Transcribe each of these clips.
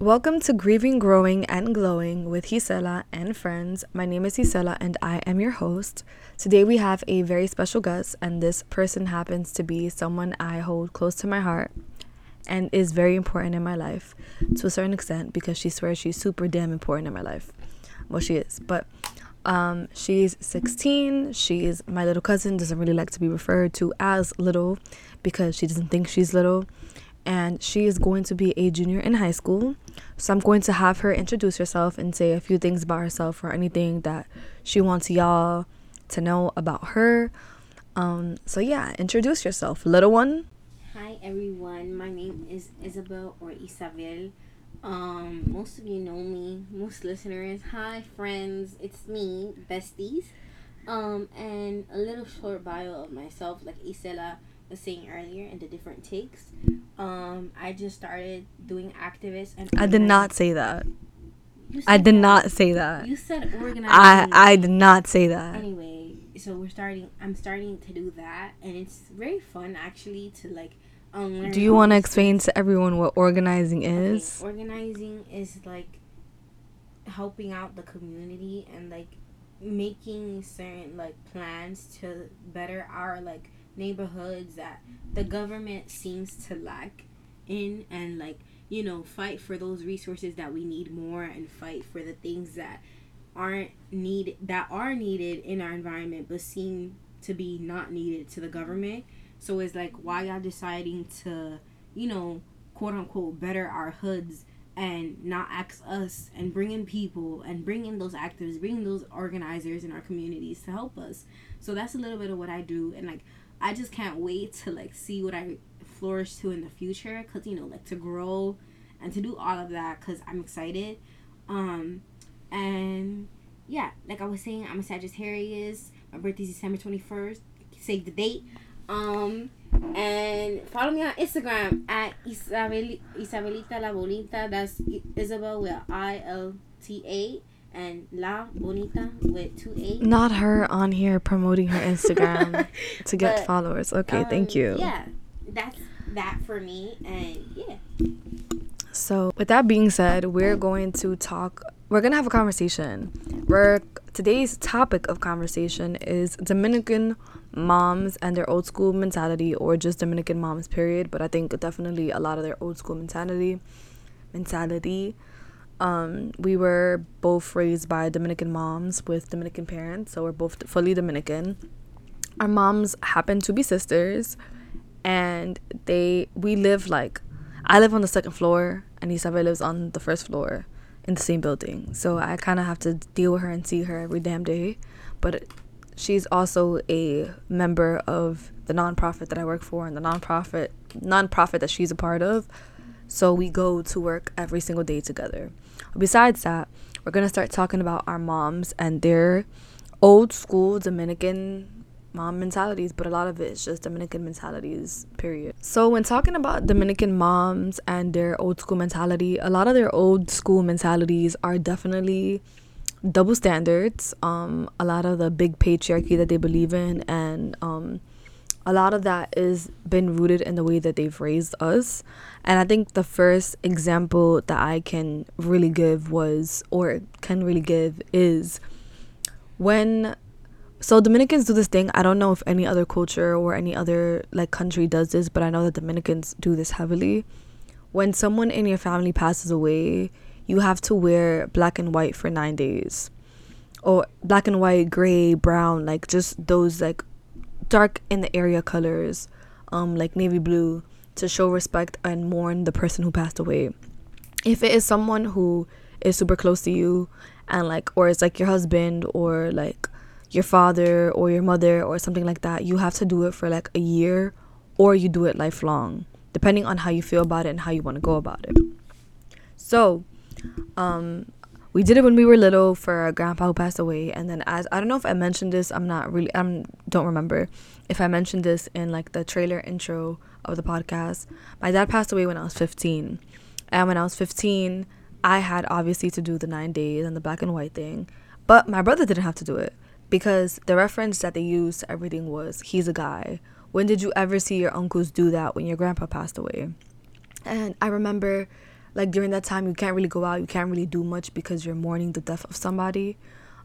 Welcome to Grieving, Growing, and Glowing with Gisela and friends. My name is Gisela and I am your host. Today we have a very special guest, and this person happens to be someone I hold close to my heart and is very important in my life to a certain extent because she swears she's super damn important in my life. Well, she is, but um, she's 16. She's my little cousin, doesn't really like to be referred to as little because she doesn't think she's little and she is going to be a junior in high school. So I'm going to have her introduce herself and say a few things about herself or anything that she wants y'all to know about her. Um, so yeah, introduce yourself, little one. Hi everyone, my name is Isabel or Isabel. Um, most of you know me, most listeners. Hi friends, it's me, besties. Um, and a little short bio of myself, like Isela was saying earlier in the different takes. Um, I just started doing activists and. I did not say that. I did that. not say that. You said organizing. I I did not say that. Anyway, so we're starting. I'm starting to do that, and it's very fun actually to like. Um, Do you want to explain to everyone what organizing is? Okay, organizing is like helping out the community and like making certain like plans to better our like neighborhoods that the government seems to lack in and like you know fight for those resources that we need more and fight for the things that aren't needed that are needed in our environment but seem to be not needed to the government. So it's like why y'all deciding to you know quote unquote better our hoods and not ask us and bring in people and bring in those actors bring in those organizers in our communities to help us? So that's a little bit of what i do and like I just can't wait to like see what I flourish to in the future because you know like to grow and to do all of that because I'm excited. Um, and yeah, like I was saying, I'm a Sagittarius. My birthday's December 21st. Save the date. Um, and follow me on Instagram at Isabel, Isabelita La Bonita. That's Isabel with I L T A and La Bonita with two A. Not her on here promoting her Instagram to get but, followers. Okay, um, thank you. Yeah, that's that for me, and yeah. So, with that being said, we're going to talk. We're gonna have a conversation. We're today's topic of conversation is Dominican moms and their old school mentality, or just Dominican moms, period. But I think definitely a lot of their old school mentality, mentality um, we were both raised by Dominican moms with Dominican parents, so we're both fully Dominican. Our moms happen to be sisters, and they we live like I live on the second floor, and Isabel lives on the first floor in the same building. So I kind of have to deal with her and see her every damn day. But she's also a member of the nonprofit that I work for, and the nonprofit nonprofit that she's a part of. So we go to work every single day together. Besides that, we're going to start talking about our moms and their old school Dominican mom mentalities, but a lot of it is just Dominican mentalities, period. So, when talking about Dominican moms and their old school mentality, a lot of their old school mentalities are definitely double standards. Um, a lot of the big patriarchy that they believe in, and um, a lot of that is been rooted in the way that they've raised us and i think the first example that i can really give was or can really give is when so dominicans do this thing. I don't know if any other culture or any other like country does this but i know that dominicans do this heavily. When someone in your family passes away you have to wear black and white for nine days. Or black and white gray brown like just those like dark in the area colors, um, like navy blue, to show respect and mourn the person who passed away. If it is someone who is super close to you and like or it's like your husband or like your father or your mother or something like that, you have to do it for like a year or you do it lifelong, depending on how you feel about it and how you want to go about it. So, um, we did it when we were little for our grandpa who passed away and then as i don't know if i mentioned this i'm not really i don't remember if i mentioned this in like the trailer intro of the podcast. My dad passed away when i was 15 and when i was 15 i had obviously to do the nine days and the black and white thing. But my brother didn't have to do it because the reference that they used to everything was he's a guy. When did you ever see your uncles do that when your grandpa passed away? And i remember like during that time you can't really go out, you can't really do much because you're mourning the death of somebody.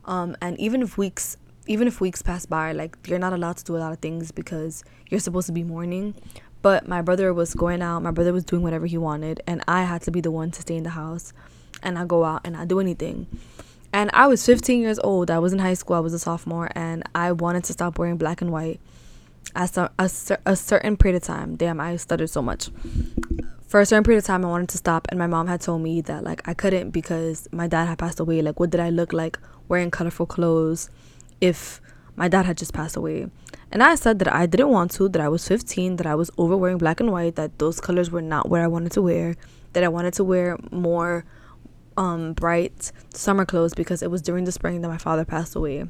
Um, and even if weeks even if weeks pass by, like you're not allowed to do a lot of things because you're supposed to be mourning. But my brother was going out, my brother was doing whatever he wanted, and I had to be the one to stay in the house and I go out and I do anything. And I was 15 years old. I was in high school. I was a sophomore, and I wanted to stop wearing black and white. At a, a, a certain period of time, damn, I stuttered so much. For a certain period of time, I wanted to stop, and my mom had told me that like I couldn't because my dad had passed away. Like, what did I look like wearing colorful clothes if my dad had just passed away? And I said that I didn't want to, that I was 15, that I was over wearing black and white, that those colors were not what I wanted to wear, that I wanted to wear more um, bright summer clothes because it was during the spring that my father passed away.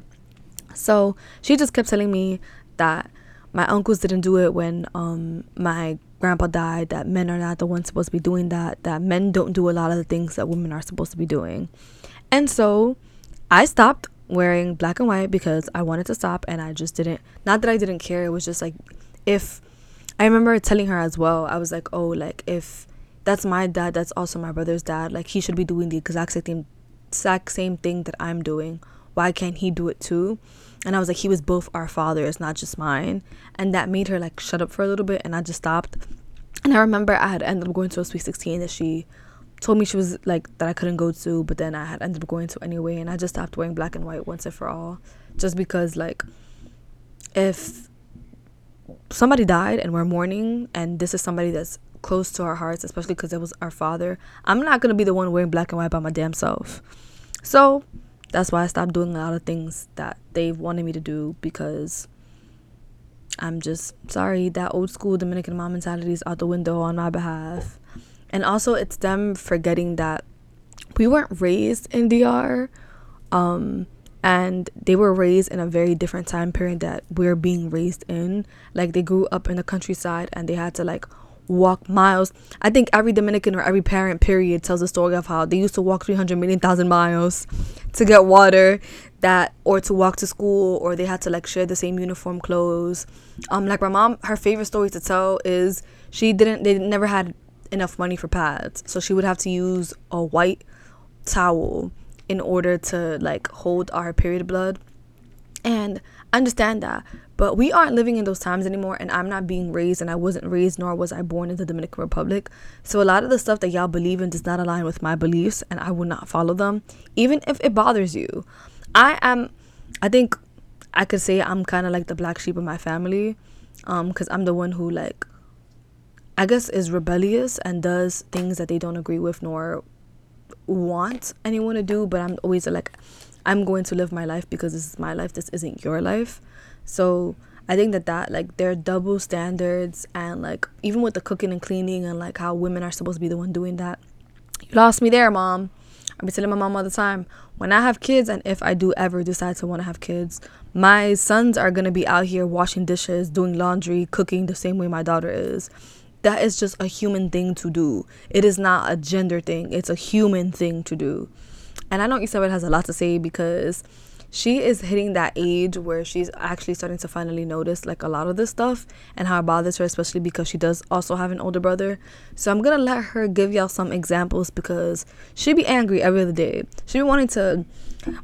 So she just kept telling me that my uncles didn't do it when um, my grandpa died, that men are not the ones supposed to be doing that, that men don't do a lot of the things that women are supposed to be doing. And so I stopped wearing black and white because I wanted to stop and I just didn't, not that I didn't care, it was just like if I remember telling her as well, I was like, oh, like if that's my dad that's also my brother's dad like he should be doing the exact same exact same thing that i'm doing. Why can't he do it too? And i was like he was both our fathers not just mine. And that made her like shut up for a little bit and i just stopped. And i remember i had ended up going to a sweet 16 that she told me she was like that i couldn't go to but then i had ended up going to anyway and i just stopped wearing black and white once and for all just because like if somebody died and we're mourning and this is somebody that's close to our hearts, especially because it was our father. I'm not gonna be the one wearing black and white by my damn self. So that's why I stopped doing a lot of things that they wanted me to do because I'm just sorry that old school Dominican mom mentality is out the window on my behalf. And also, it's them forgetting that we weren't raised in DR. Um, and they were raised in a very different time period that we're being raised in. Like, they grew up in the countryside and they had to, like, walk miles. I think every Dominican or every parent period tells a story of how they used to walk 300 million thousand miles to get water that or to walk to school or they had to like share the same uniform clothes. Um like my mom her favorite story to tell is she didn't they never had enough money for pads. So she would have to use a white towel in order to like hold our period blood. And I understand that. But we aren't living in those times anymore, and I'm not being raised, and I wasn't raised, nor was I born in the Dominican Republic. So a lot of the stuff that y'all believe in does not align with my beliefs, and I will not follow them, even if it bothers you. I am, I think I could say I'm kind of like the black sheep of my family, um, because I'm the one who like, I guess, is rebellious and does things that they don't agree with nor want anyone to do. But I'm always like, I'm going to live my life because this is my life. This isn't your life. So I think that that like there are double standards and like even with the cooking and cleaning and like how women are supposed to be the one doing that. You lost me there, mom. I be telling my mom all the time when I have kids and if I do ever decide to want to have kids, my sons are gonna be out here washing dishes, doing laundry, cooking the same way my daughter is. That is just a human thing to do. It is not a gender thing. It's a human thing to do. And I know Isabel has a lot to say because she is hitting that age where she's actually starting to finally notice like a lot of this stuff and how it bothers her, especially because she does also have an older brother. So I'm gonna let her give y'all some examples because she be angry every other day. She be wanting to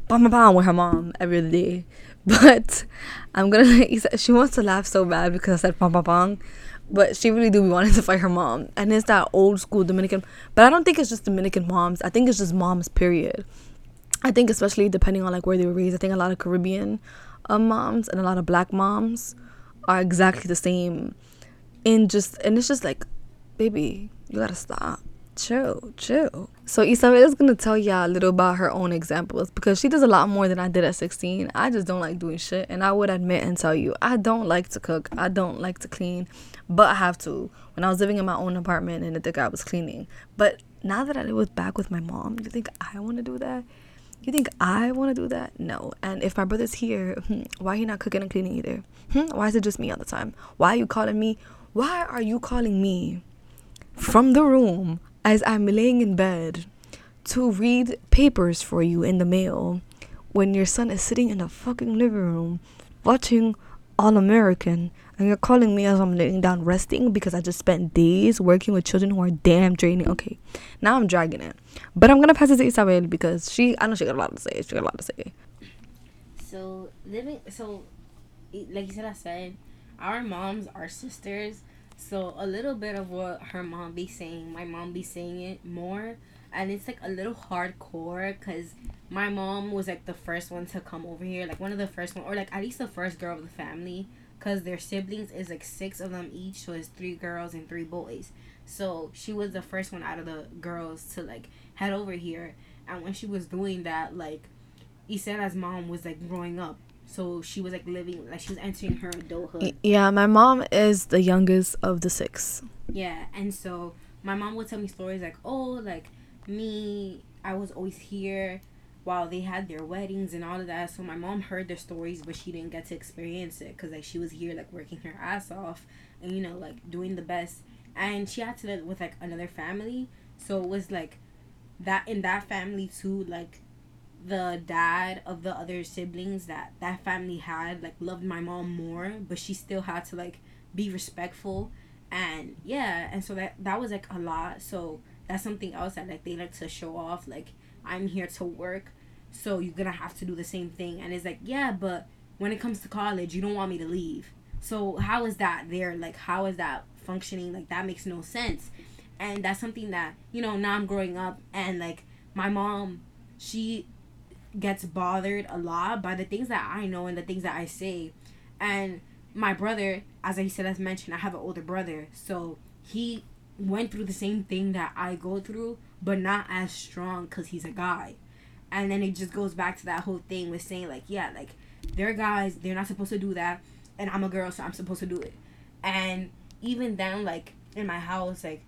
bam bam with her mom every other day. But I'm gonna she wants to laugh so bad because I said bam bam bam. But she really do be wanting to fight her mom. And it's that old school Dominican but I don't think it's just Dominican moms. I think it's just moms period I think especially depending on like where they were raised, I think a lot of Caribbean um, moms and a lot of black moms are exactly the same. In just and it's just like, baby, you gotta stop. Chill, chill. So Isabel is gonna tell y'all a little about her own examples because she does a lot more than I did at 16. I just don't like doing shit, and I would admit and tell you I don't like to cook. I don't like to clean, but I have to. When I was living in my own apartment and I think I was cleaning, but now that I live back with my mom, do you think I want to do that? You think I want to do that? No. And if my brother's here, hmm, why he not cooking and cleaning either? Hmm, why is it just me all the time? Why are you calling me? Why are you calling me from the room as I'm laying in bed to read papers for you in the mail when your son is sitting in the fucking living room watching All American and you're calling me as I'm laying down resting because I just spent days working with children who are damn draining. Okay, now I'm dragging it, but I'm gonna pass it to Isabel because she I know she got a lot to say. She got a lot to say. So living so, like you said, I said, our moms are sisters. So a little bit of what her mom be saying, my mom be saying it more, and it's like a little hardcore because my mom was like the first one to come over here, like one of the first one, or like at least the first girl of the family because their siblings is like six of them each so it's three girls and three boys. So she was the first one out of the girls to like head over here. And when she was doing that like Gisela's mom was like growing up so she was like living like she was entering her adulthood yeah my mom is the youngest of the six yeah and so my mom would tell me stories like oh like me i was always here while they had their weddings and all of that. So my mom heard their stories, but she didn't get to experience it because like she was here like working her ass off and you know like doing the best. And she had to live with like another family, so it was like that in that family too. Like the dad of the other siblings that that family had like loved my mom more, but she still had to like be respectful and yeah and so that that was like a lot so that's something else that like they like to show off like I'm here to work, so you're gonna have to do the same thing. And it's like, yeah, but when it comes to college, you don't want me to leave. So how is that there? Like, how is that functioning? Like, that makes no sense. And that's something that, you know, now I'm growing up and like my mom, she gets bothered a lot by the things that I know and the things that I say. And my brother, as I said, as mentioned, I have an older brother. So he went through the same thing that I go through, but not as strong because he's a guy. And then it just goes back to that whole thing with saying like, yeah, like they're guys, they're not supposed to do that, and I'm a girl, so I'm supposed to do it. And even then, like in my house, like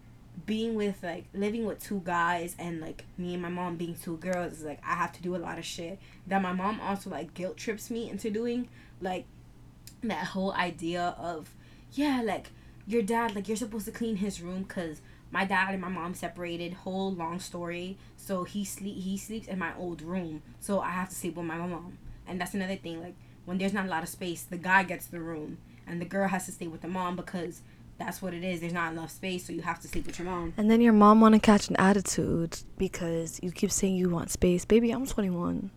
being with like living with two guys and like me and my mom being two girls is like I have to do a lot of shit that my mom also like guilt trips me into doing. Like that whole idea of yeah like your dad like you're supposed to clean his room because my dad and my mom separated. Whole long story. So he sleep he sleeps in my old room. So i have to sleep with my mom. And that's another thing like when there's not a lot of space the guy gets the room and the girl has to stay with the mom because that's what it is there's not enough space so you have to sleep with your mom and then your mom want to catch an attitude because you keep saying you want space baby i'm 21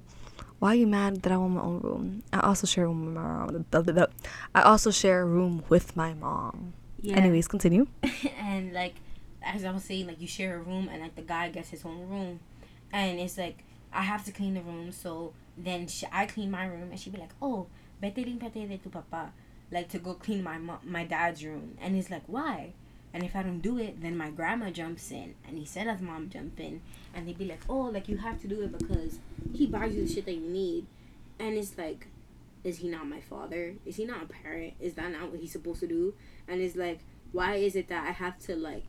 why are you mad that I want my own room? I also share a room with my mom. I also share a room with my mom. Yeah. Anyways, continue. and like as I was saying, like you share a room and like the guy gets his own room, and it's like I have to clean the room. So then she, I clean my room, and she'd be like, "Oh, vete limpiate de tu papá," like to go clean my my dad's room, and he's like, "Why?" And if I don't do it, then my grandma jumps in, and Gisela's mom jump in, and they'd be like, "Oh, like you have to do it because he buys you the shit that you need," and it's like, is he not my father? Is he not a parent? Is that not what he's supposed to do? And it's like, why is it that I have to like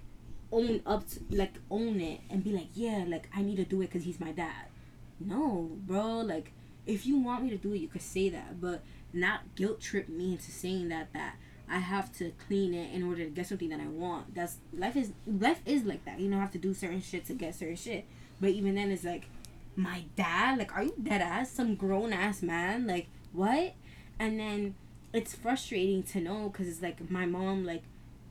own up to like own it and be like, yeah, like I need to do it because he's my dad? No, bro. Like if you want me to do it, you could say that, but not guilt trip me into saying that that I have to clean it in order to get something that I want. That's life is life is like that. You know, have to do certain shit to get certain shit. But even then, it's like my dad. Like, are you dead ass? Some grown ass man? Like what? And then it's frustrating to know because it's like my mom like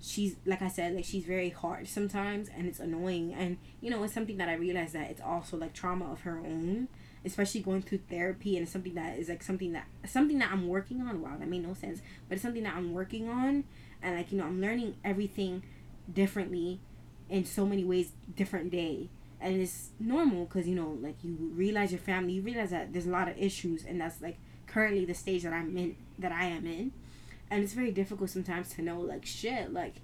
she's like I said, like she's very hard sometimes and it's annoying and you know, it's something that I realize that it's also like trauma of her own, especially going through therapy and something that is like something that something that I'm working on. Wow, that made no sense. But it's something that I'm working on and like, you know, I'm learning everything differently in so many ways different day. And it's normal because you know, like you realize your family, you realize that there's a lot of issues and that's like currently the stage that I'm in that I am in and it's very difficult sometimes to know like shit like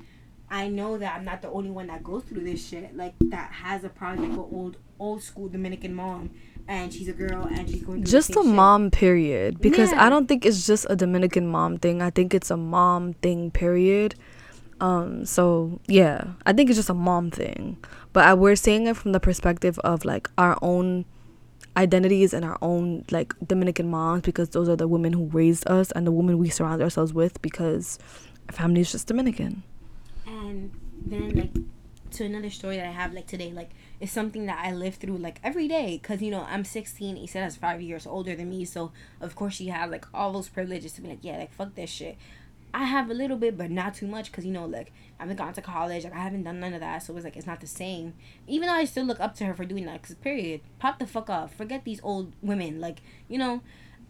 I know that I'm not the only one that goes through this shit like that has a project for old old school Dominican mom and she's a girl and she's going to just a shit. mom period because yeah. I don't think it's just a Dominican mom thing I think it's a mom thing period um so yeah I think it's just a mom thing but I, we're saying it from the perspective of like our own identities and our own like Dominican moms because those are the women who raised us and the women we surround ourselves with because our family is just Dominican. And then like to another story that I have like today like it's something that I live through like every day because you know I'm 16 Gisela's five years older than me so of course she had like all those privileges to be like yeah like fuck this shit I have a little bit, but not too much, cause you know, like I haven't gone to college, like I haven't done none of that, so it's like it's not the same. Even though I still look up to her for doing that, cause period, pop the fuck off, forget these old women, like you know,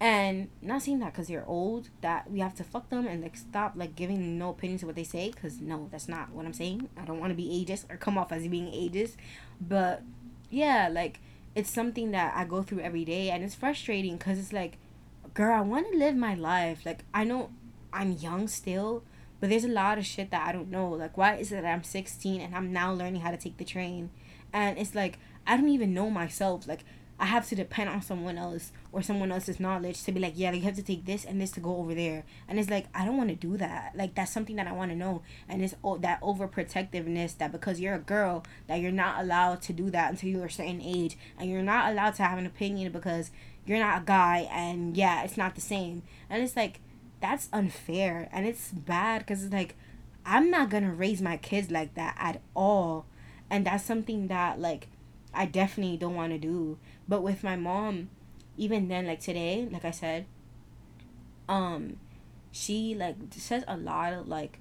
and not saying that because you're old that we have to fuck them and like stop like giving no opinion to what they say, cause no, that's not what I'm saying. I don't want to be ageist or come off as being ageist, but yeah, like it's something that I go through every day, and it's frustrating, cause it's like, girl, I want to live my life, like I know I'm young still, but there's a lot of shit that I don't know. Like, why is it that I'm 16 and I'm now learning how to take the train? And it's like, I don't even know myself. Like, I have to depend on someone else or someone else's knowledge to be like, yeah, you have to take this and this to go over there. And it's like, I don't want to do that. Like, that's something that I want to know. And it's oh, that overprotectiveness that because you're a girl, that you're not allowed to do that until you're a certain age. And you're not allowed to have an opinion because you're not a guy. And yeah, it's not the same. And it's like, that's unfair and it's bad because it's like i'm not gonna raise my kids like that at all and that's something that like i definitely don't want to do. But with my mom even then like today like i said um she like says a lot of like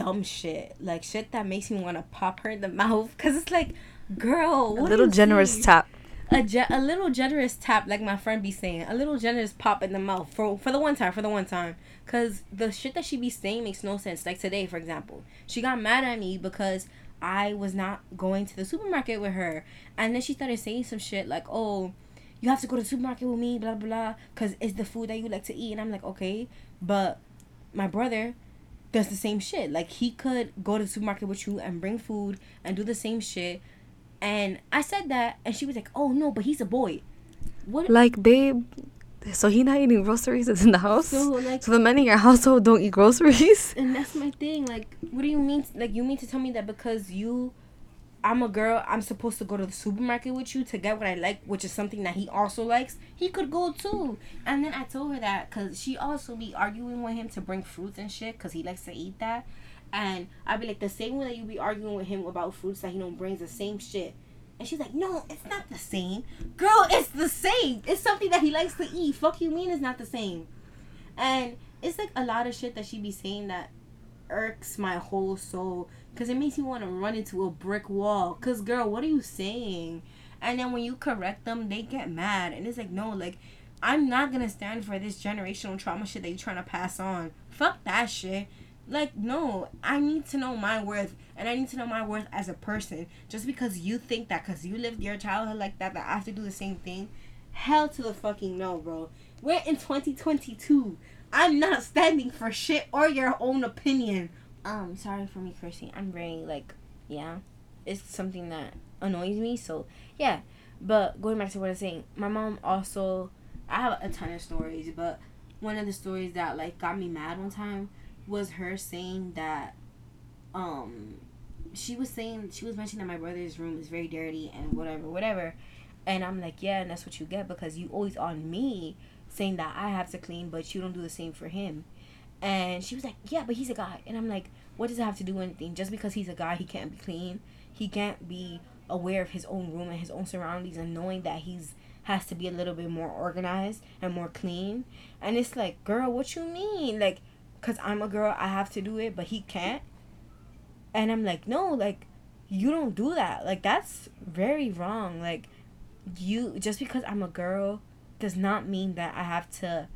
dumb shit. Like shit that makes me want to pop her in the mouth. Because it's like girl a little generous tap. A, ge- a little generous tap, like my friend be saying, a little generous pop in the mouth for for the one time, for the one time, cause the shit that she be saying makes no sense. Like today, for example, she got mad at me because I was not going to the supermarket with her, and then she started saying some shit like, "Oh, you have to go to the supermarket with me, blah blah, blah, cause it's the food that you like to eat." And I'm like, okay, but my brother does the same shit. Like he could go to the supermarket with you and bring food and do the same shit and I said that, and she was like, "Oh no, but he's a boy." What? Like, babe. So he not eating groceries is in the house. So like, so the men in your household don't eat groceries. And that's my thing. Like, what do you mean? Like, you mean to tell me that because you, I'm a girl, I'm supposed to go to the supermarket with you to get what I like, which is something that he also likes. He could go too. And then I told her that because she also be arguing with him to bring fruits and shit because he likes to eat that. And I'd be like, the same way that you be arguing with him about fruits that he don't bring the same shit. And she's like, no, it's not the same. Girl, it's the same. It's something that he likes to eat. Fuck you mean it's not the same. And it's like a lot of shit that she be saying that irks my whole soul. Because it makes me want to run into a brick wall. Because, girl, what are you saying? And then when you correct them, they get mad. And it's like, no, like, I'm not to stand for this generational trauma shit that you're trying to pass on. Fuck that shit. Like, no, I need to know my worth, and I need to know my worth as a person. Just because you think that because you lived your childhood like that, that I have to do the same thing, hell to the fucking no, bro. We're in 2022. I'm not standing for shit or your own opinion. Um, sorry for me cursing. I'm very like, yeah, it's something that annoys me. So yeah, but going back to what I was saying, my mom also. I have a ton of stories, but one of the stories that like got me mad one time was her saying that um she was saying she was mentioning that my brother's room is very dirty and whatever whatever. And i'm like yeah and that's what you get because you always on me saying that i have to clean but you don't do the same for him. And she was like yeah but he's a guy. And i'm like what does it have to do with anything? Just because he's a guy he can't be clean. He can't be aware of his own room and his own surroundings and knowing that he's has to be a little bit more organized and more clean. And it's like girl what you mean? Like because I'm a girl, I have to do it, but he can't. And I'm like, no, like, you don't do that. Like, that's very wrong. Like, you, just because I'm a girl does not mean that I have to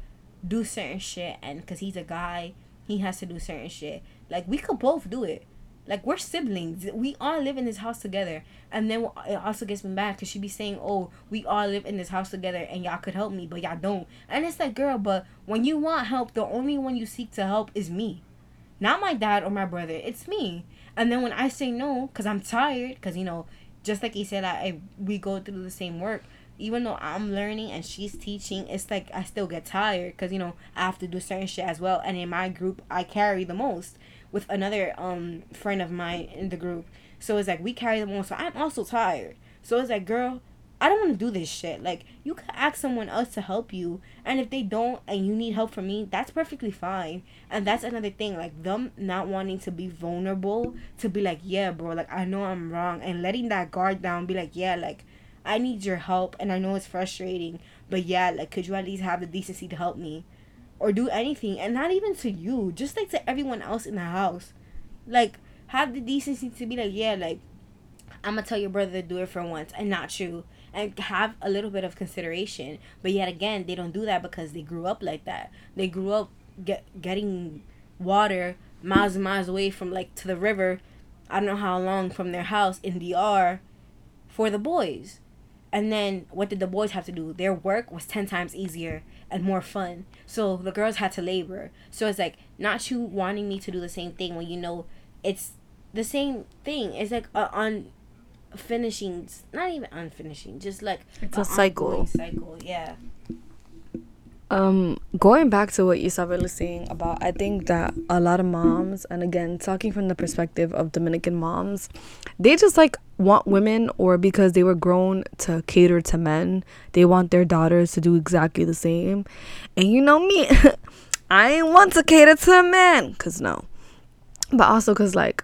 do certain shit. And because he's a guy, he has to do certain shit. Like, we could both do it. Like we're siblings. We all live in this house together. And then it also gets me mad because she be saying, "Oh, we all live in this house together, and y'all could help me, but y'all don't." And it's like, girl, but when you want help, the only one you seek to help is me, not my dad or my brother. It's me. And then when I say no, cause I'm tired, cause you know, just like he said, I, I we go through the same work. Even though I'm learning and she's teaching, it's like I still get tired, cause you know I have to do certain shit as well. And in my group, I carry the most with another um friend of mine in the group. So it's like we carry them on. So I'm also tired. So it's like, girl, I don't want to do this shit. Like you could ask someone else to help you, and if they don't, and you need help from me, that's perfectly fine. And that's another thing, like them not wanting to be vulnerable, to be like, yeah, bro, like I know I'm wrong, and letting that guard down, be like, yeah, like I need your help, and I know it's frustrating, but yeah, like could you at least have the decency to help me? Or do anything, and not even to you, just like to everyone else in the house. Like, have the decency to be like, yeah, like, I'm gonna tell your brother to do it for once and not you. And have a little bit of consideration. But yet again, they don't do that because they grew up like that. They grew up get getting water miles and miles away from like to the river. I don't know how long from their house in DR for the boys. And then what did the boys have to do? Their work was 10 times easier and more fun. So the girls had to labor. So it's like not you wanting me to do the same thing when you know it's the same thing. It's like a on finishing, not even unfinishing, just like it's a cycle. Cycle, yeah. Um, going back to what Isabel was saying about, I think that a lot of moms, and again, talking from the perspective of Dominican moms, they just like want women, or because they were grown to cater to men, they want their daughters to do exactly the same. And you know me, I ain't want to cater to a man, cause no, but also cause like,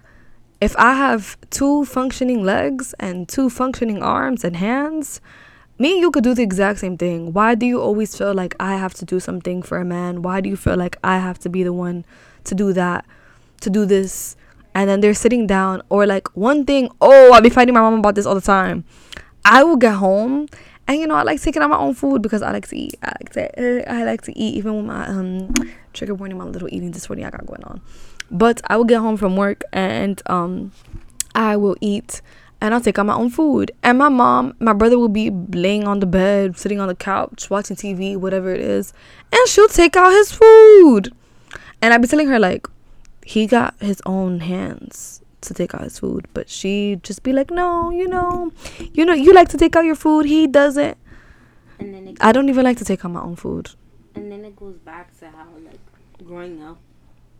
if I have two functioning legs and two functioning arms and hands, me and you could do the exact same thing. Why do you always feel like I have to do something for a man? Why do you feel like I have to be the one to do that, to do this? And then they're sitting down, or like one thing, oh, I'll be fighting my mom about this all the time. I will get home and you know I like taking out my own food because I like to eat. I like to I like to eat even with my um trigger warning, my little eating disorder I got going on. But I will get home from work and um I will eat and I'll take out my own food. And my mom, my brother will be laying on the bed, sitting on the couch, watching TV, whatever it is, and she'll take out his food. And I'd be telling her like, he got his own hands to take out his food, but she'd just be like, no, you know, you know, you like to take out your food, he doesn't. And then I don't even like to take out my own food. And then it goes back to how like growing up,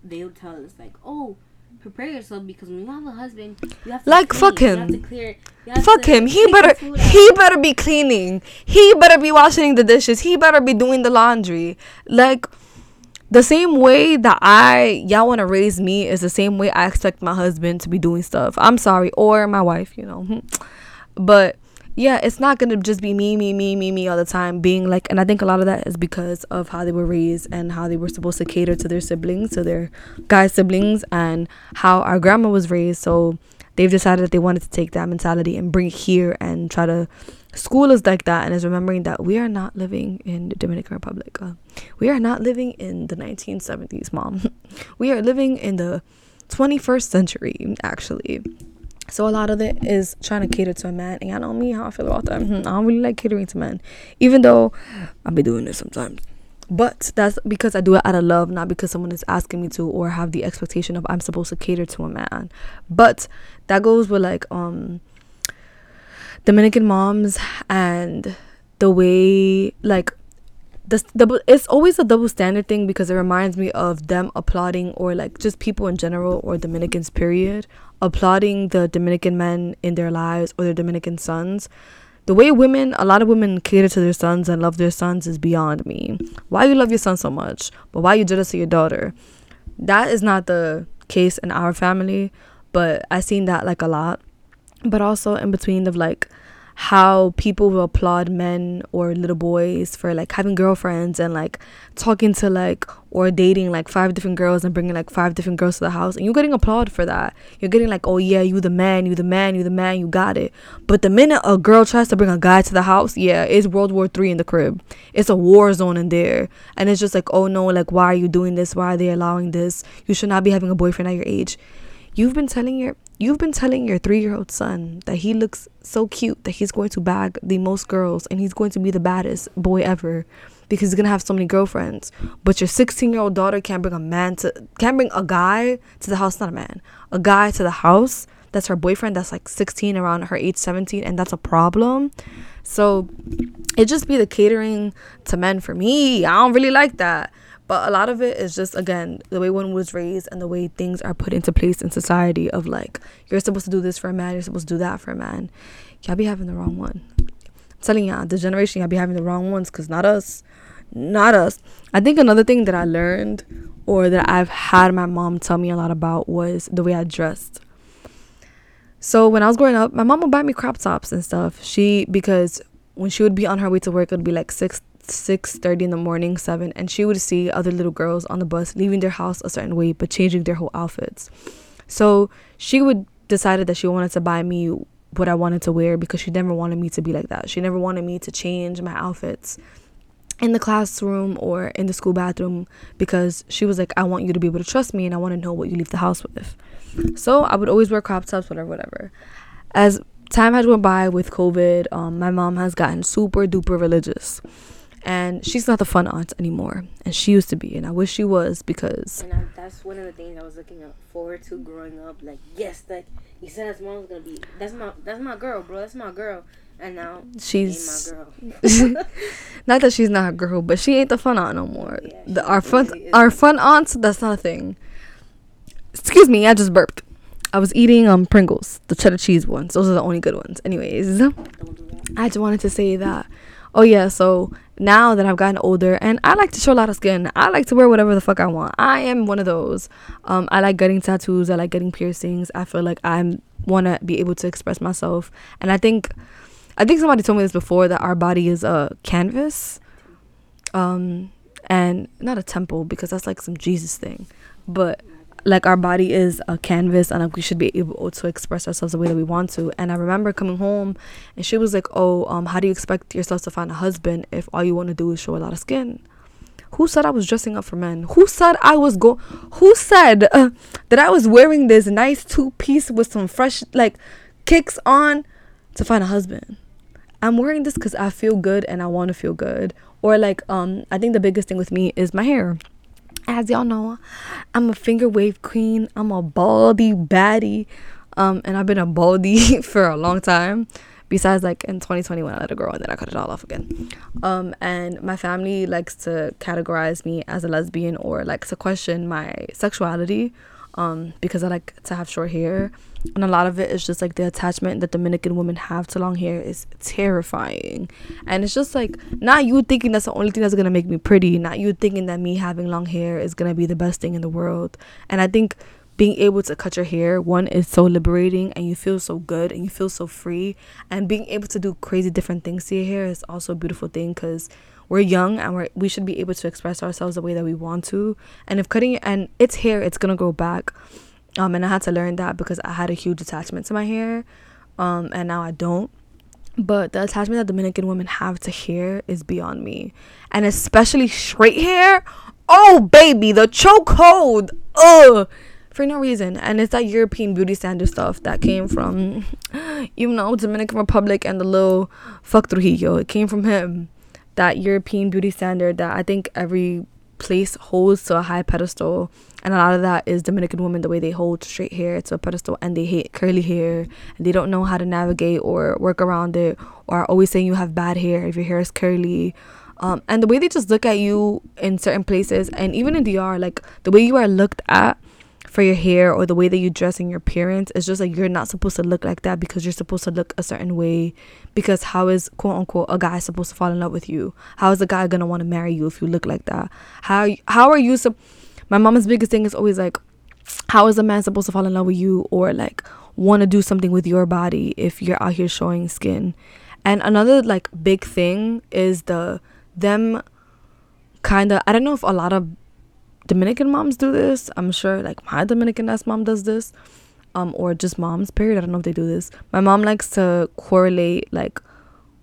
they would tell us like, oh prepare yourself because when you have a husband, you have to like clean. fuck him. Clear, fuck him. He better he better be cleaning. He better be washing the dishes. He better be doing the laundry. Like the same way that I y'all want to raise me is the same way I expect my husband to be doing stuff. I'm sorry, or my wife, you know. but yeah, it's not gonna just be me, me, me, me, me all the time. Being like, and I think a lot of that is because of how they were raised and how they were supposed to cater to their siblings, to their guy siblings, and how our grandma was raised. So they've decided that they wanted to take that mentality and bring it here and try to school us like that and is remembering that we are not living in the Dominican Republic. Uh, we are not living in the 1970s, mom. we are living in the 21st century, actually. So a lot of it is trying to cater to a man. And I know me how I feel about that. Hmm, I don't really like catering to men. Even though I'll be doing this sometimes. But that's because I do it out of love, not because someone is asking me to or have the expectation of I'm supposed to cater to a man. But that goes with like um Dominican moms and the way like the double it's always a double standard thing because it reminds me of them applauding or like just people in general or Dominicans period applauding the Dominican men in their lives or their Dominican sons. The way women, a lot of women cater to their sons and love their sons is beyond me. Why you love your son so much, but why you jealous of your daughter? That is not the case in our family, but I seen that like a lot. But also in between of like how people will applaud men or little boys for like having girlfriends and like talking to like or dating like five different girls and bringing like five different girls to the house. And you're getting applauded for that. You're getting like oh yeah you the man you the man you the man you got it. But the minute a girl tries to bring a guy to the house yeah it's world war three in the crib. It's a war zone in there. And it's just like oh no like why are you doing this? Why are they allowing this? You should not be having a boyfriend at your age. You've been telling your You've been telling your three year old son that he looks so cute that he's going to bag the most girls and he's going to be the baddest boy ever because he's gonna have so many girlfriends. But your 16 year old daughter can't bring a man to, can't bring a guy to the house, not a man, a guy to the house that's her boyfriend that's like 16 around her age 17 and that's a problem. So it just be the catering to men for me. I don't really like that but a lot of it is just again the way one was raised and the way things are put into place in society of like you're supposed to do this for a man, you're supposed to do that for a man. Y'all be having the wrong one. I'm telling y'all, the generation y'all be having the wrong ones because not us. Not us. I think another thing that I learned or that I've had my mom tell me a lot about was the way I dressed. So when I was growing up, my mom would buy me crop tops and stuff. She because when she would be on her way to work, it would be like six 6:30 in the morning, 7, and she would see other little girls on the bus leaving their house a certain way but changing their whole outfits. So, she would decided that she wanted to buy me what I wanted to wear because she never wanted me to be like that. She never wanted me to change my outfits in the classroom or in the school bathroom because she was like, I want you to be able to trust me and I want to know what you leave the house with. So I would always wear crop tops, whatever, whatever. As time has went by with COVID, um, my mom has gotten super duper religious. And she's not the fun aunt anymore. And she used to be. And I wish she was because. And I, that's one of the things I was looking forward to growing up. Like, yes, like, Gisela's mom's gonna be. That's my, that's my girl, bro. That's my girl. And now she's not that she's not a girl, but she ain't the fun aunt no more. Yeah, the, our fun, our fun aunts, that's not a thing. Excuse me, I just burped. I was eating um Pringles, the cheddar cheese ones. Those are the only good ones. Anyways, do I just wanted to say that. Oh yeah, so now that I've gotten older and I like to show a lot of skin. I like to wear whatever the fuck I want. I am one of those. Um, I like getting tattoos. I like getting piercings. I feel like I want to be able to express myself. And I think, I think somebody told me this before that our body is a canvas, um, and not a temple because that's like some Jesus thing, but like our body is a canvas and like we should be able to express ourselves the way that we want to. And i remember coming home and she was like oh um how do you expect yourself to find a husband if all you want to do is show a lot of skin? Who said i was dressing up for men? Who said i was go who said uh, that i was wearing this nice two piece with some fresh like kicks on to find a husband? I'm wearing this because i feel good and i want to feel good. Or like um i think the biggest thing with me is my hair as y'all know, I'm a finger wave queen. I'm a baldy baddie. Um, and I've been a baldy for a long time. Besides, like in 2021, I let it grow and then I cut it all off again. Um, and my family likes to categorize me as a lesbian or likes to question my sexuality um, because I like to have short hair. And a lot of it is just like the attachment that Dominican women have to long hair is terrifying. And it's just like not you thinking that's the only thing that's gonna make me pretty, not you thinking that me having long hair is gonna be the best thing in the world. And I think being able to cut your hair one is so liberating and you feel so good and you feel so free and being able to do crazy different things to your hair is also a beautiful thing because we're young and we're, we should be able to express ourselves the way that we want to and if cutting and it's hair it's gonna grow back um and i had to learn that because i had a huge attachment to my hair um and now i don't. But the attachment that dominican women have to hair is beyond me. And especially straight hair? Oh baby the chokehold. Ugh. For no reason. And it's that european beauty standard stuff that came from you know dominican republic and the little fuck trujillo. It came from him. That European beauty standard that I think every place holds to a high pedestal. And a lot of that is Dominican women, the way they hold straight hair to a pedestal and they hate curly hair and they don't know how to navigate or work around it or are always saying you have bad hair if your hair is curly. Um, and the way they just look at you in certain places and even in DR, like the way you are looked at for your hair or the way that you dress and your appearance it's just like you're not supposed to look like that because you're supposed to look a certain way. Because how is quote unquote a guy supposed to fall in love with you? How is a guy gonna want to marry you if you look like that? How how are you my mama's biggest thing is always like how is a man supposed to fall in love with you or like want to do something with your body if you're out here showing skin? And another like big thing is the them kind of i don't know if a lot of Dominican moms do this. I'm sure like my Dominican ass mom does this. Um, or just moms, period. I don't know if they do this. My mom likes to correlate like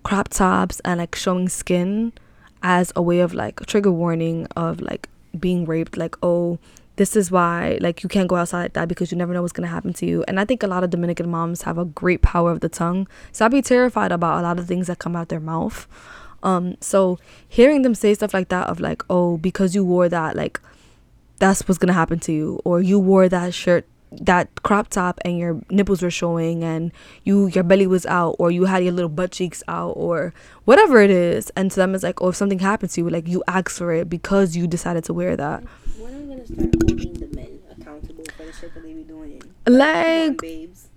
crop tops and like showing skin as a way of like a trigger warning of like being raped. Like, oh, this is why like you can't go outside like that because you never know what's gonna happen to you. And I think a lot of Dominican moms have a great power of the tongue. So I'd be terrified about a lot of things that come out their mouth. Um, so hearing them say stuff like that of like, oh, because you wore that, like that's what's gonna happen to you or you wore that shirt that crop top and your nipples were showing and you your belly was out or you had your little butt cheeks out or whatever it is and to them it's like oh if something happens to you like you ask for it because you decided to wear that when are we gonna start holding the men accountable for the shit that they be doing like babes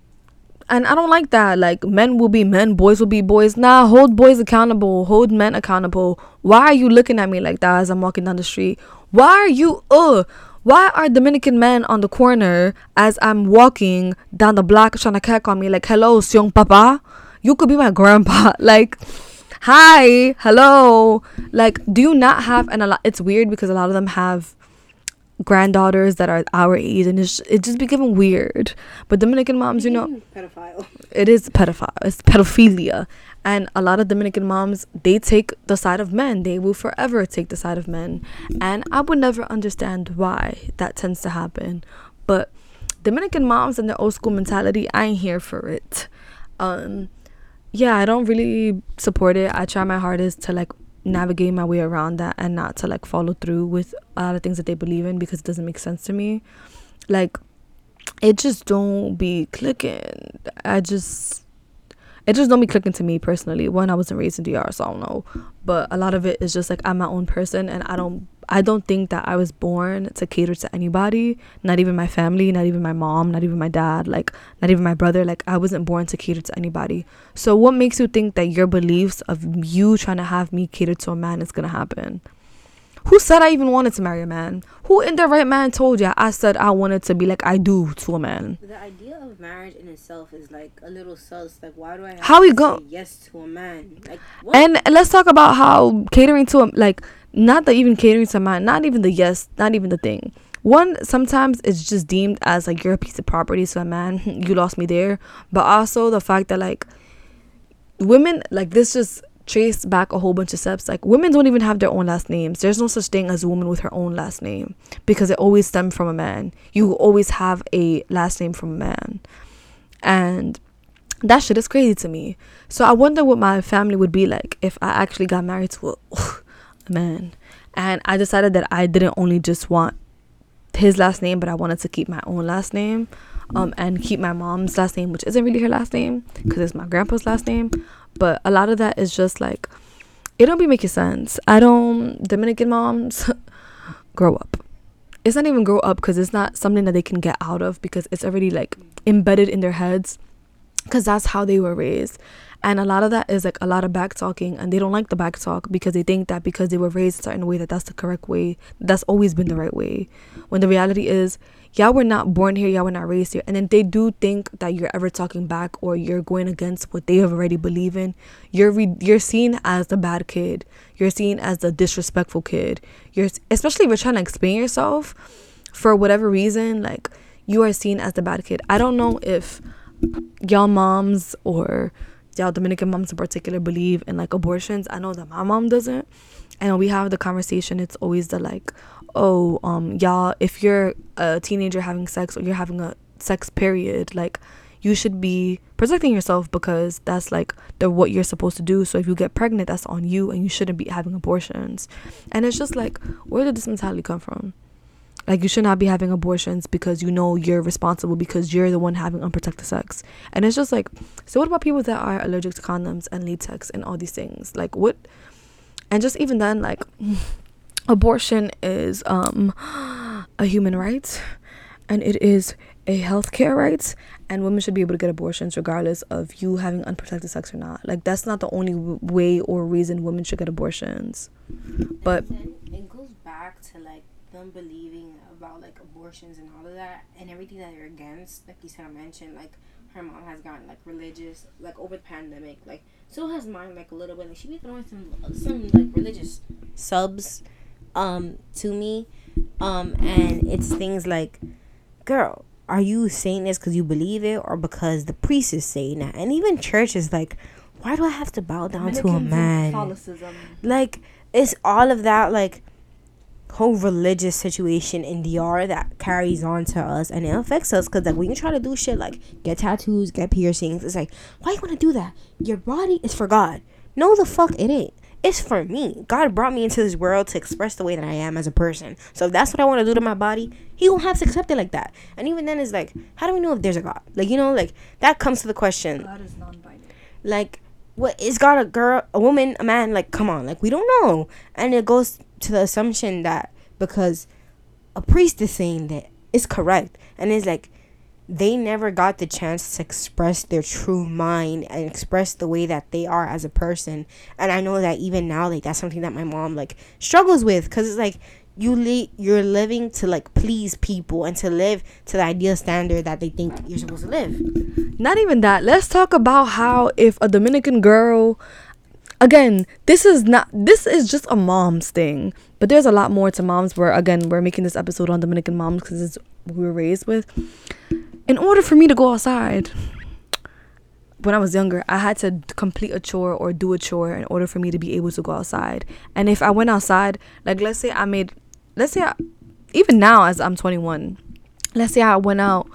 and I don't like that. Like men will be men, boys will be boys. Nah, hold boys accountable, hold men accountable. Why are you looking at me like that as I'm walking down the street? Why are you uh why are Dominican men on the corner as I'm walking down the block trying to catch on me like hello, young papa? You could be my grandpa. Like hi, hello. Like, do you not have? And a lot. It's weird because a lot of them have granddaughters that are our age, and it's it just becoming weird. But Dominican moms, you know, pedophile. it is pedophile. It's pedophilia. And a lot of Dominican moms, they take the side of men. They will forever take the side of men. And I would never understand why that tends to happen. But Dominican moms and their old school mentality, I ain't here for it. Um, yeah, I don't really support it. I try my hardest to like navigate my way around that and not to like follow through with a lot of things that they believe in because it doesn't make sense to me. Like, it just don't be clicking. I just it just don't be clicking to me personally. One, I wasn't raised in DR, so I don't know. But a lot of it is just like I'm my own person, and I don't I don't think that I was born to cater to anybody, not even my family, not even my mom, not even my dad, like not even my brother. Like I wasn't born to cater to anybody. So what makes you think that your beliefs of you trying to have me cater to a man is gonna happen? Who said I even wanted to marry a man? Who in their right mind told you I said I wanted to be like I do to a man? The idea of marriage in itself is like a little sus. Like, why do I have How we go- yes to a man? Like, what? And let's talk about how catering to a like not the even catering to a man, not even the yes, not even the thing. One sometimes it's just deemed as like you're a piece of property, so a man you lost me there. But also the fact that like women like this just traced back a whole bunch of steps. Like women don't even have their own last names. There's no such thing as a woman with her own last name because it always stemmed from a man. You always have a last name from a man. And that shit is crazy to me. So I wonder what my family would be like if I actually got married to a, a man. And I decided that I didn't only just want his last name, but I wanted to keep my own last name. Um, and keep my mom's last name, which isn't really her last name, because it's my grandpa's last name. But a lot of that is just like, it don't be making sense. I don't, Dominican moms, grow up. It's not even grow up because it's not something that they can get out of because it's already like embedded in their heads because that's how they were raised. And a lot of that is like a lot of back talking, and they don't like the back talk because they think that because they were raised a certain way that that's the correct way, that's always been the right way. When the reality is, y'all were not born here, y'all were not raised here, and then they do think that you're ever talking back or you're going against what they have already believe in. You're re- you're seen as the bad kid. You're seen as the disrespectful kid. You're especially if you're trying to explain yourself for whatever reason, like you are seen as the bad kid. I don't know if y'all moms or y'all Dominican moms in particular believe in like abortions. I know that my mom doesn't. And we have the conversation, it's always the like, oh, um, y'all, if you're a teenager having sex or you're having a sex period, like you should be protecting yourself because that's like the what you're supposed to do. So if you get pregnant, that's on you and you shouldn't be having abortions. And it's just like, where did this mentality come from? Like you should not be having abortions because you know you're responsible because you're the one having unprotected sex. And it's just like, so what about people that are allergic to condoms and latex and all these things? Like what? And just even then, like abortion is um a human right, and it is a healthcare right, and women should be able to get abortions regardless of you having unprotected sex or not. Like that's not the only w- way or reason women should get abortions. But it goes back to like believing about like abortions and all of that and everything that they're against. Like you said, I mentioned like her mom has gotten like religious like over the pandemic. Like so has mine like a little bit. Like she be throwing some some like religious subs um to me, um and it's things like, girl. Are you saying this because you believe it or because the priest is saying that? And even church is like, why do I have to bow down to a man? like it's all of that like whole religious situation in DR that carries on to us and it affects us because like when you try to do shit like get tattoos, get piercings, it's like why you want to do that? Your body is for God. No, the fuck it ain't. It's for me. God brought me into this world to express the way that I am as a person. So if that's what I want to do to my body, He won't have to accept it like that. And even then, it's like, how do we know if there's a God? Like you know, like that comes to the question God is non-binary. like what is god a girl a woman a man like come on like we don't know and it goes to the assumption that because a priest is saying that it's correct. And it's like they never got the chance to express their true mind and express the way that they are as a person. And i know that even now like that's something that my mom like struggles with. Because it's like you li- you're living to like please people and to live to the ideal standard that they think you're supposed to live. Not even that. Let's talk about how if a Dominican girl, again, this is not this is just a mom's thing, but there's a lot more to moms. Where again, we're making this episode on Dominican moms because it's we were raised with. In order for me to go outside, when I was younger, I had to complete a chore or do a chore in order for me to be able to go outside. And if I went outside, like let's say I made, let's say I, even now as I'm 21, let's say I went out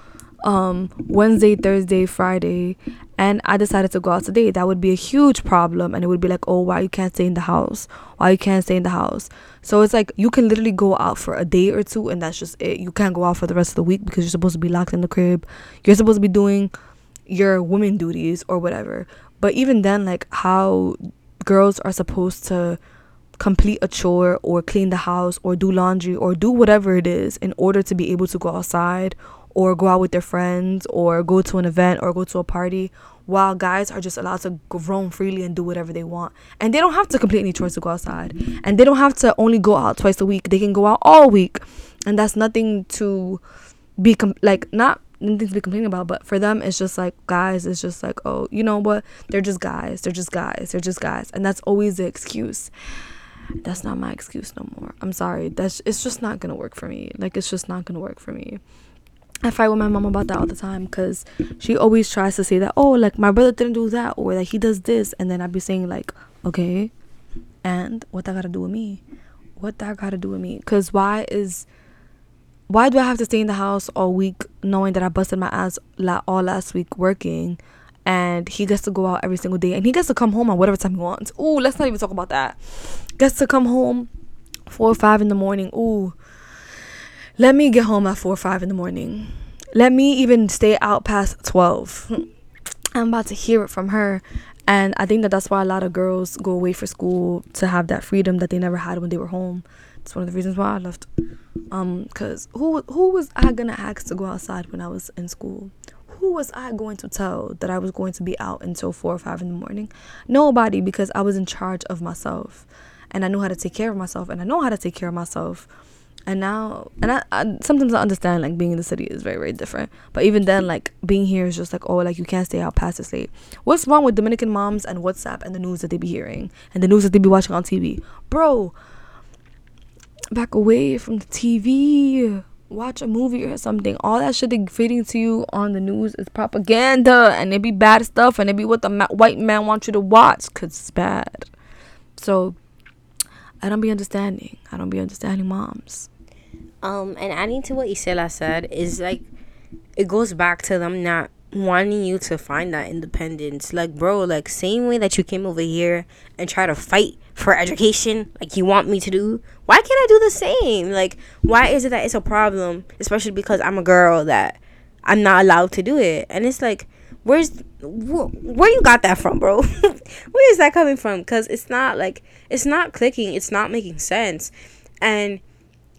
um Wednesday, Thursday, Friday, and I decided to go out today, that would be a huge problem. And it would be like, oh, why you can't stay in the house? Why you can't stay in the house? So it's like you can literally go out for a day or two, and that's just it. You can't go out for the rest of the week because you're supposed to be locked in the crib. You're supposed to be doing your women duties or whatever. But even then, like how girls are supposed to complete a chore or clean the house or do laundry or do whatever it is in order to be able to go outside or go out with their friends or go to an event or go to a party while guys are just allowed to roam freely and do whatever they want. And they don't have to complete any chores to go outside. And they don't have to only go out twice a week. They can go out all week. And that's nothing to be com- like not nothing to be complaining about. But for them it's just like guys it's just like oh you know what? They're just guys. They're just guys. They're just guys. And that's always the excuse. That's not my excuse no more. I'm sorry. That's it's just not gonna work for me. Like it's just not gonna work for me I fight with my mom about that all the time because she always tries to say that, oh, like my brother didn't do that or like he does this. And then I'd be saying, like, okay, and what that got to do with me? What that got to do with me? Because why is, why do I have to stay in the house all week knowing that I busted my ass la- all last week working and he gets to go out every single day and he gets to come home at whatever time he wants? Ooh, let's not even talk about that. Gets to come home four or five in the morning. Ooh let me get home at 4 or 5 in the morning. Let me even stay out past 12. I'm about to hear it from her. And I think that that's why a lot of girls go away for school to have that freedom that they never had when they were home. It's one of the reasons why I left. Um, cause who who was I gonna ask to go outside when I was in school? Who was I going to tell that I was going to be out until four or five in the morning? Nobody, because I was in charge of myself, and I knew how to take care of myself, and I know how to take care of myself and now and I, I, sometimes i understand like being in the city is very very different. But even then like being here is just like oh like you can't stay out past this late what's wrong with dominican moms and whatsapp and the news that they be hearing? And the news that they be watching on tv bro back away from the tv watch a movie or something. All that shit they feeding to you on the news is propaganda. And it be bad stuff and it be what the ma- white man wants you to watch because it's bad. So I don't be understanding. I don't be understanding moms. Um, and adding to what Gisela said is like, it goes back to them not wanting you to find that independence. Like, bro, like same way that you came over here and try to fight for education, like you want me to do. Why can't I do the same? Like, why is it that it's a problem, especially because I'm a girl that I'm not allowed to do it? And it's like, where's wh- where you got that from, bro? where is that coming from? Cause it's not like it's not clicking. It's not making sense, and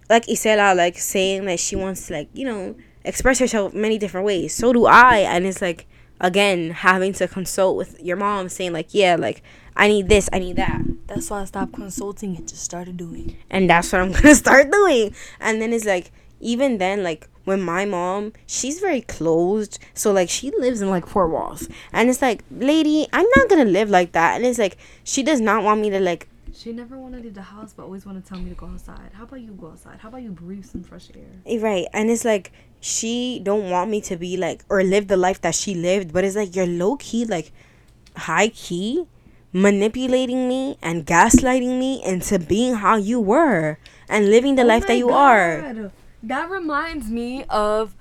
like Gisela, like saying that she wants to like you know express herself many different ways. So do I, and it's like again having to consult with your mom, saying like yeah, like I need this, I need that. That's why I stopped consulting and just started doing. And that's what I'm gonna start doing. And then it's like even then like when my mom she's very closed so like she lives in like four walls and it's like lady i'm not gonna live like that and it's like she does not want me to like she never want to leave the house, but always want to tell me to go outside. How about you go outside? How about you breathe some fresh air? Eh, right, and it's like she don't want me to be like or live the life that she lived, but it's like you're low key, like high key, manipulating me and gaslighting me into being how you were and living the oh life that you God. are. That reminds me of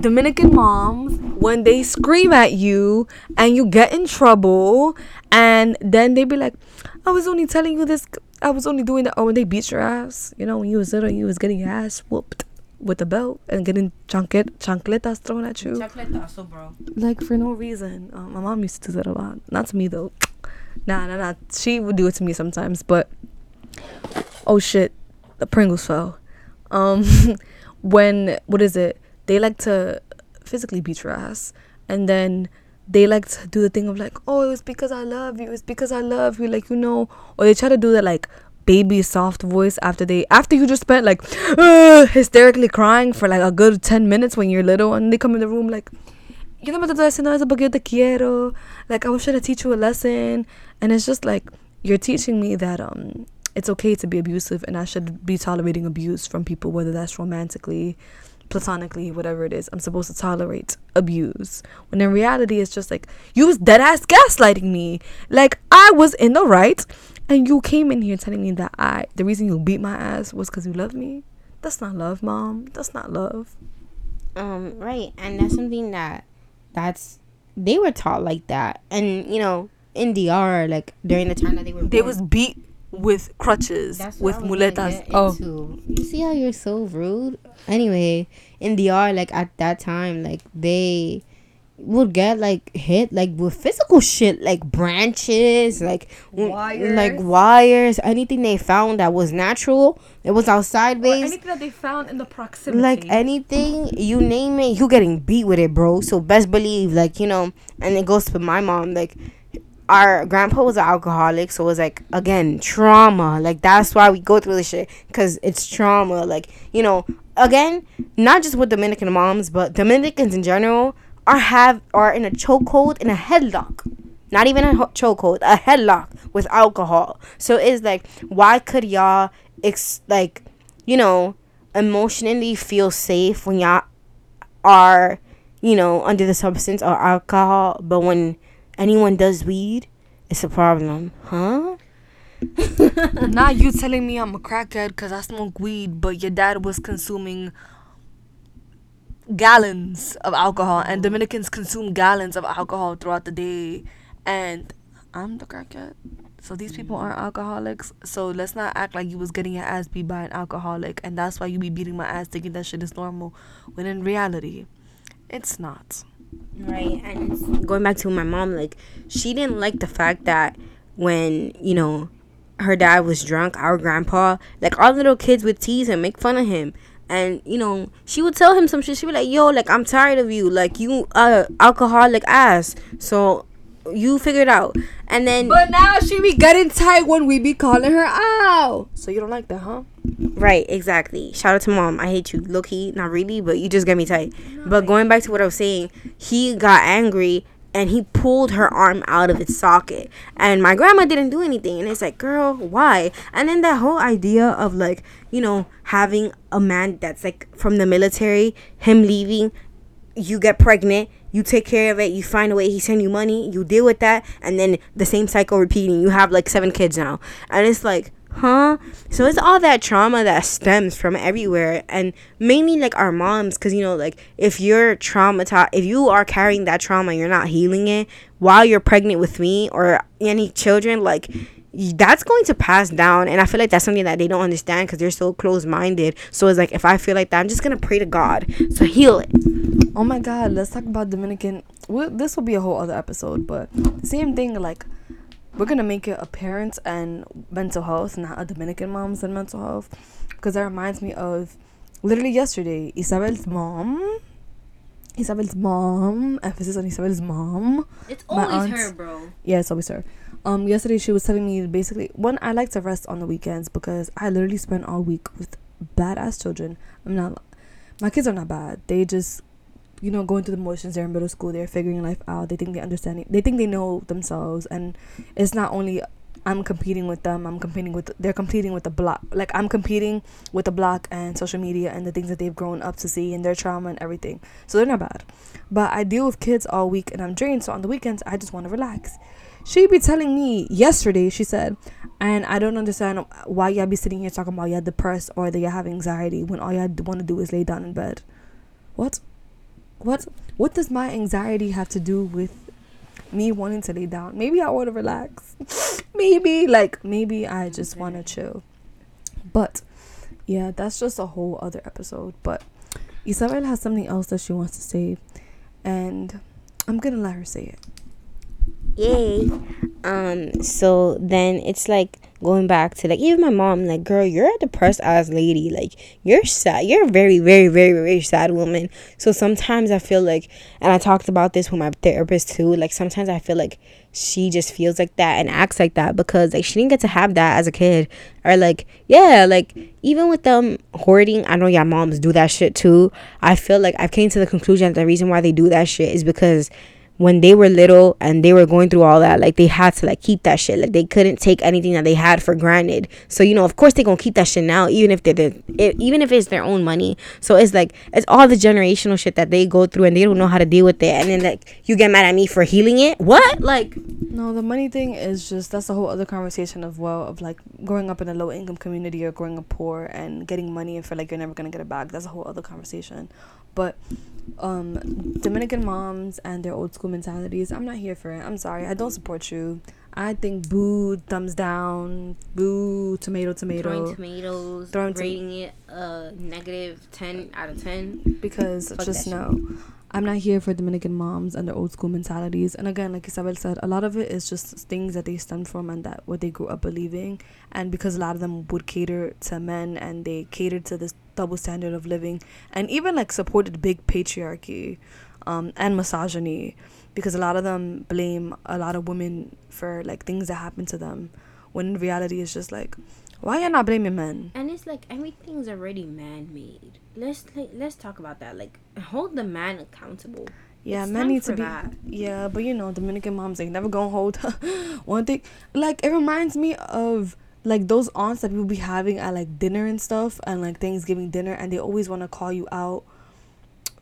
Dominican moms when they scream at you and you get in trouble and then they be like, I was only telling you this I was only doing that oh when they beat your ass, you know, when you was little you was getting your ass whooped with a belt and getting chanclet chancletas thrown at you. Chancletazo, bro. Like for no reason. Um, my mom used to do that a lot. Not to me though. Nah, nah, nah. She would do it to me sometimes, but oh shit, the Pringles fell. Um, when what is it? they like to physically beat your ass and then they like to do the thing of like oh it was because i love you it's because i love you like you know or they try to do that like baby soft voice after they after you just spent like uh, hysterically crying for like a good 10 minutes when you're little and they come in the room like you know quiero. Like i was trying to teach you a lesson. And it's just like you're teaching me that um it's okay to be abusive and I should be tolerating abuse from people, whether that's romantically, platonically, whatever it is. I'm supposed to tolerate abuse. When in reality, it's just like, you was dead ass gaslighting me. Like, I was in the right, and you came in here telling me that I, the reason you beat my ass was because you love me. That's not love, mom. That's not love. Um, right. And that's something that, that's, they were taught like that. And, you know, in DR, like, during the time that they were They was beat with crutches, That's with what I was gonna muletas. Oh, you see how you're so rude. Anyway, in the DR, like at that time, like they would get like hit like with physical shit, like branches, like Wires. like wires, anything they found that was natural, it was outside or base. anything that they found in the proximity. Like anything, you name it, you getting beat with it, bro. So best believe, like you know, and it goes to my mom, like our grandpa was an alcoholic, so it was like again trauma. Like that's why we go through this shit because it's trauma. Like you know, again, not just with Dominican moms, but Dominicans in general are have are in a chokehold in a headlock. Not even a ho- chokehold, a headlock with alcohol. So it's like, why could y'all ex- like, you know, emotionally feel safe when y'all are, you know, under the substance or alcohol, but when anyone does weed, it's a problem, huh? Not you telling me I'm a crackhead because I smoke weed, but your dad was consuming gallons of alcohol, and Dominicans consume gallons of alcohol throughout the day, and I'm the crackhead. So these people aren't alcoholics. So let's not act like you was getting your ass beat by an alcoholic, and that's why you be beating my ass thinking that shit is normal, when in reality, it's not. Right, and going back to my mom, like she didn't like the fact that when you know her dad was drunk, our grandpa, like our little kids would tease him, make fun of him, and you know she would tell him some shit. She'd be like, "Yo, like I'm tired of you, like you uh alcoholic ass." So you figure it out, and then But now she be getting tight when we be calling her out. So you don't like that, huh? Right, exactly. Shout out to mom. I hate you. Low key, not really, but you just get me tight. But going back to what I was saying, he got angry and he pulled her arm out of its socket. And my grandma didn't do anything. And it's like, girl, why? And then that whole idea of like, you know, having a man that's like from the military, him leaving, you get pregnant, you take care of it, you find a way, he send you money, you deal with that, and then the same cycle repeating. You have like seven kids now. And it's like, huh? So it's all that trauma that stems from everywhere and mainly like our moms cuz you know like if you're traumatized if you are carrying that trauma you're not healing it while you're pregnant with me or any children like that's going to pass down and i feel like that's something that they don't understand because they're so closed-minded so it's like if i feel like that i'm just gonna pray to god to heal it Oh my God, let's talk about Dominican. Well, this will be a whole other episode, but same thing. Like, we're gonna make it a parents and mental health, not a Dominican moms and mental health, because that reminds me of literally yesterday, Isabel's mom. Isabel's mom. Emphasis on Isabel's mom. it's My always her, bro Yeah, it's always her. Um, yesterday she was telling me basically one I like to rest on the weekends because I literally spent all week with badass children. I'm not my kids are not bad. They just you know, going through the motions, they're in middle school, they're figuring life out, they think they understand it, they think they know themselves and it's not only I'm competing with them, I'm competing with they're competing with the block like I'm competing with the block and social media and the things that they've grown up to see and their trauma and everything. So they're not bad. But I deal with kids all week and I'm drained, so on the weekends I just want to relax. She be telling me yesterday, she said, and I don't understand why y'all be sitting here talking about y'all depressed or that y'all have anxiety when all y'all want to do is lay down in bed. What? What? What does my anxiety have to do with me wanting to lay down? Maybe I want to relax. maybe like maybe I just want to chill. But yeah, that's just a whole other episode. But Isabel has something else that she wants to say, and I'm gonna let her say it. Yay. Um so then it's like going back to like even my mom like girl you're a depressed ass lady. Like you're sad you're a very very very very sad woman. So sometimes i feel like and i talked about this with my therapist too like sometimes i feel like she just feels like that and acts like that because like she didn't get to have that as a kid. Or like yeah like even with them hoarding i know y'all moms do that shit too. I feel like i've came to the conclusion that the reason why they do that shit is because when they were little and they were going through all that, like they had to like keep that shit. Like they couldn't take anything that they had for granted. So you know, of course, they gonna keep that shit now, even if they're even if it's their own money. So it's like it's all the generational shit that they go through and they don't know how to deal with it. And then like you get mad at me for healing it. What? Like no, the money thing is just that's a whole other conversation of well of like growing up in a low income community or growing up poor and getting money and feel like you're never gonna get it back. That's a whole other conversation. But um Dominican moms and their old school mentalities. I'm not here for it. I'm sorry. I don't support you. I think boo, thumbs down, boo, tomato, tomato. Throwing tomatoes, throwing rating it a negative 10 out of 10. Because Fuck just know, I'm not here for Dominican moms and their old school mentalities. And again, like Isabel said, a lot of it is just things that they stem from and that what they grew up believing. And because a lot of them would cater to men and they catered to this double standard of living and even like supported big patriarchy um, and misogyny because a lot of them blame a lot of women for like things that happen to them when in reality it's just like why you're not blaming men and it's like everything's already man-made let's like, let's talk about that like hold the man accountable yeah, it's men need to be. That. Yeah, but you know, Dominican moms they never gonna hold one thing. Like it reminds me of like those aunts that people be having at like dinner and stuff, and like Thanksgiving dinner, and they always want to call you out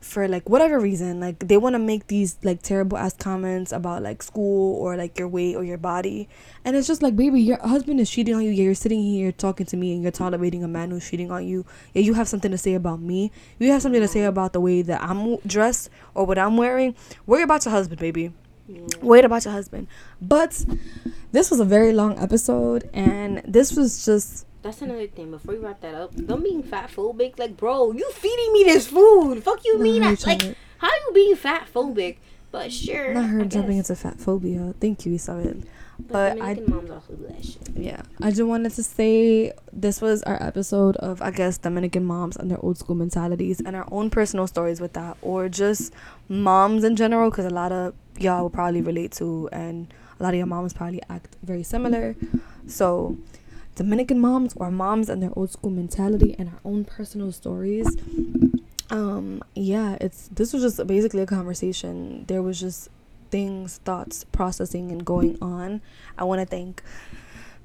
for like whatever reason like they want to make these like terrible ass comments about like school or like your weight or your body. And it's just like baby your husband is cheating on you. Yeah you're sitting here talking to me and you're tolerating a man who's cheating on you. Yeah you have something to say about me. You have something to say about the way that i'm dressed or what i'm wearing. Worry about your husband baby. Wait about your husband. But this was a very long episode, and this was just that's another thing. Before you wrap that up, don't being fat phobic. Like, bro, you feeding me this food. Fuck you, no, mean? I, like, it. how you being fat phobic? But sure. Not her jumping into fat phobia. Thank you, Isabel. But, but I, Dominican moms also do that shit. yeah, I just wanted to say this was our episode of I guess Dominican moms and their old school mentalities and our own personal stories with that, or just moms in general, because a lot of y'all will probably relate to, and a lot of your moms probably act very similar. So Dominican moms or moms and their old school mentality and our own personal stories. Um, yeah, it's this was just basically a conversation. There was just things, thoughts, processing and going on. I want to thank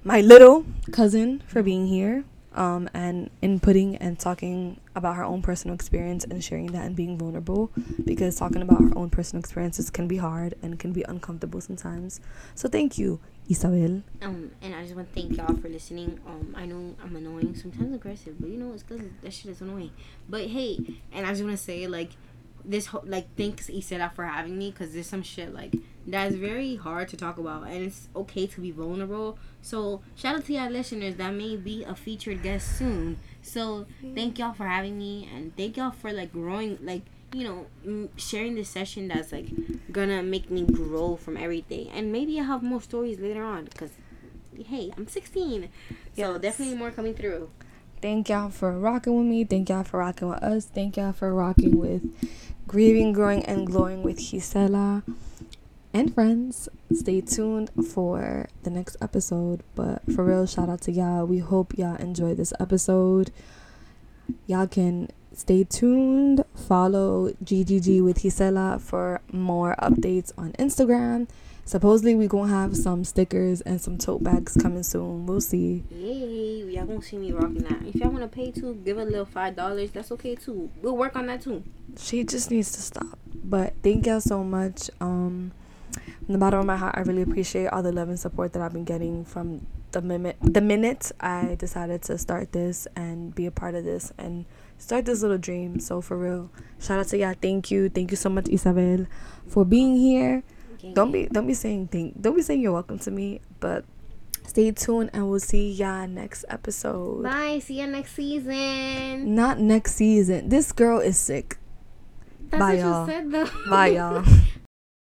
my little cousin for being here um, and inputting and talking about her own personal experience and sharing that and being vulnerable because talking about our own personal experiences can be hard and can be uncomfortable sometimes. So thank you, Isabel. Um, and I just want to thank y'all for listening. Um, I know I'm annoying, sometimes aggressive, but you know it's because that shit is annoying. But hey, and I just want to say like this whole like thanks Gisela for having me because there's some shit like that's very hard to talk about and it's okay to be vulnerable. So shout out to y'all listeners that may be a featured guest soon. So thank y'all for having me and thank y'all for like growing like you know sharing this session that's like gonna make me grow from everything and maybe I'll have more stories later on because hey I'm 16 yes. so definitely more coming through. Thank y'all for rocking with me. Thank y'all for rocking with us. Thank y'all for rocking with Grieving, Growing, and Glowing with Gisela and friends. Stay tuned for the next episode. But for real, shout out to y'all. We hope y'all enjoy this episode. Y'all can stay tuned. Follow GGG with Gisela for more updates on Instagram. Supposedly we gonna have some stickers and some tote bags coming soon. We'll see. Yay! Y'all gonna see me rocking that. If y'all wanna pay too, give a little five dollars. That's okay too. We'll work on that too. She just needs to stop. But thank y'all so much. Um, from the bottom of my heart, I really appreciate all the love and support that I've been getting from the minute the minute I decided to start this and be a part of this and start this little dream. So for real, shout out to y'all. Thank you, thank you so much, Isabel, for being here don't be don't be saying thank don't be saying you're welcome to me, but stay tuned and we'll see y'all next episode. Bye. See you next season. Not next season. This girl is sick. That's Bye y'all. Said, Bye y'all.